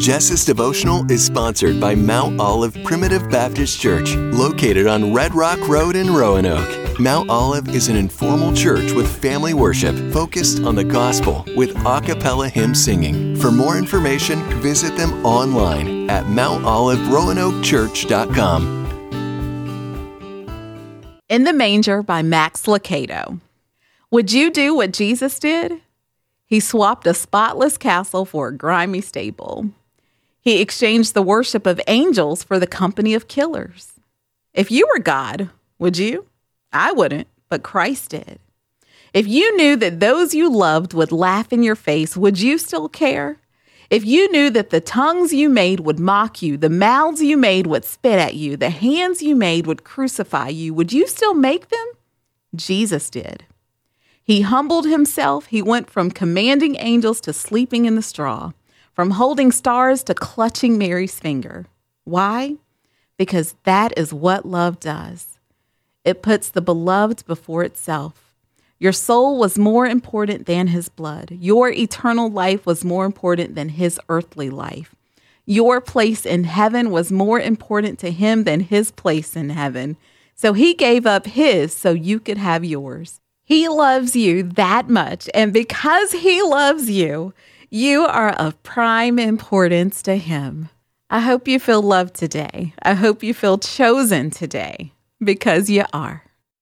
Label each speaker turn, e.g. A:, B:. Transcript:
A: Jess's devotional is sponsored by Mount Olive Primitive Baptist Church, located on Red Rock Road in Roanoke. Mount Olive is an informal church with family worship focused on the gospel with a cappella hymn singing. For more information, visit them online at mountoliveroanokechurch.com.
B: In the Manger by Max Lucado. Would you do what Jesus did? He swapped a spotless castle for a grimy stable. He exchanged the worship of angels for the company of killers. If you were God, would you? I wouldn't, but Christ did. If you knew that those you loved would laugh in your face, would you still care? If you knew that the tongues you made would mock you, the mouths you made would spit at you, the hands you made would crucify you, would you still make them? Jesus did. He humbled himself. He went from commanding angels to sleeping in the straw, from holding stars to clutching Mary's finger. Why? Because that is what love does. It puts the beloved before itself. Your soul was more important than his blood. Your eternal life was more important than his earthly life. Your place in heaven was more important to him than his place in heaven. So he gave up his so you could have yours. He loves you that much. And because he loves you, you are of prime importance to him. I hope you feel loved today. I hope you feel chosen today because you are.